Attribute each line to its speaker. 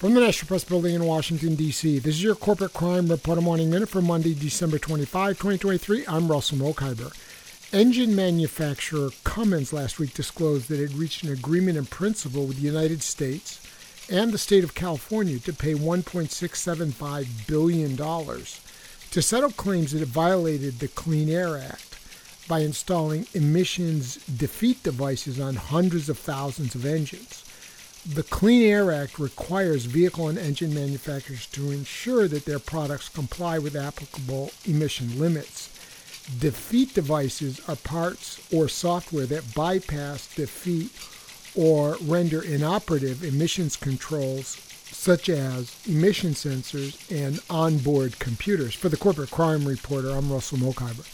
Speaker 1: From the National Press Building in Washington, D.C., this is your Corporate Crime Reporter Morning Minute for Monday, December 25, 2023. I'm Russell Mokhiber. Engine manufacturer Cummins last week disclosed that it reached an agreement in principle with the United States and the state of California to pay $1.675 billion to settle claims that it violated the Clean Air Act by installing emissions defeat devices on hundreds of thousands of engines. The Clean Air Act requires vehicle and engine manufacturers to ensure that their products comply with applicable emission limits. Defeat devices are parts or software that bypass, defeat, or render inoperative emissions controls such as emission sensors and onboard computers. For the Corporate Crime Reporter, I'm Russell Mokhiber.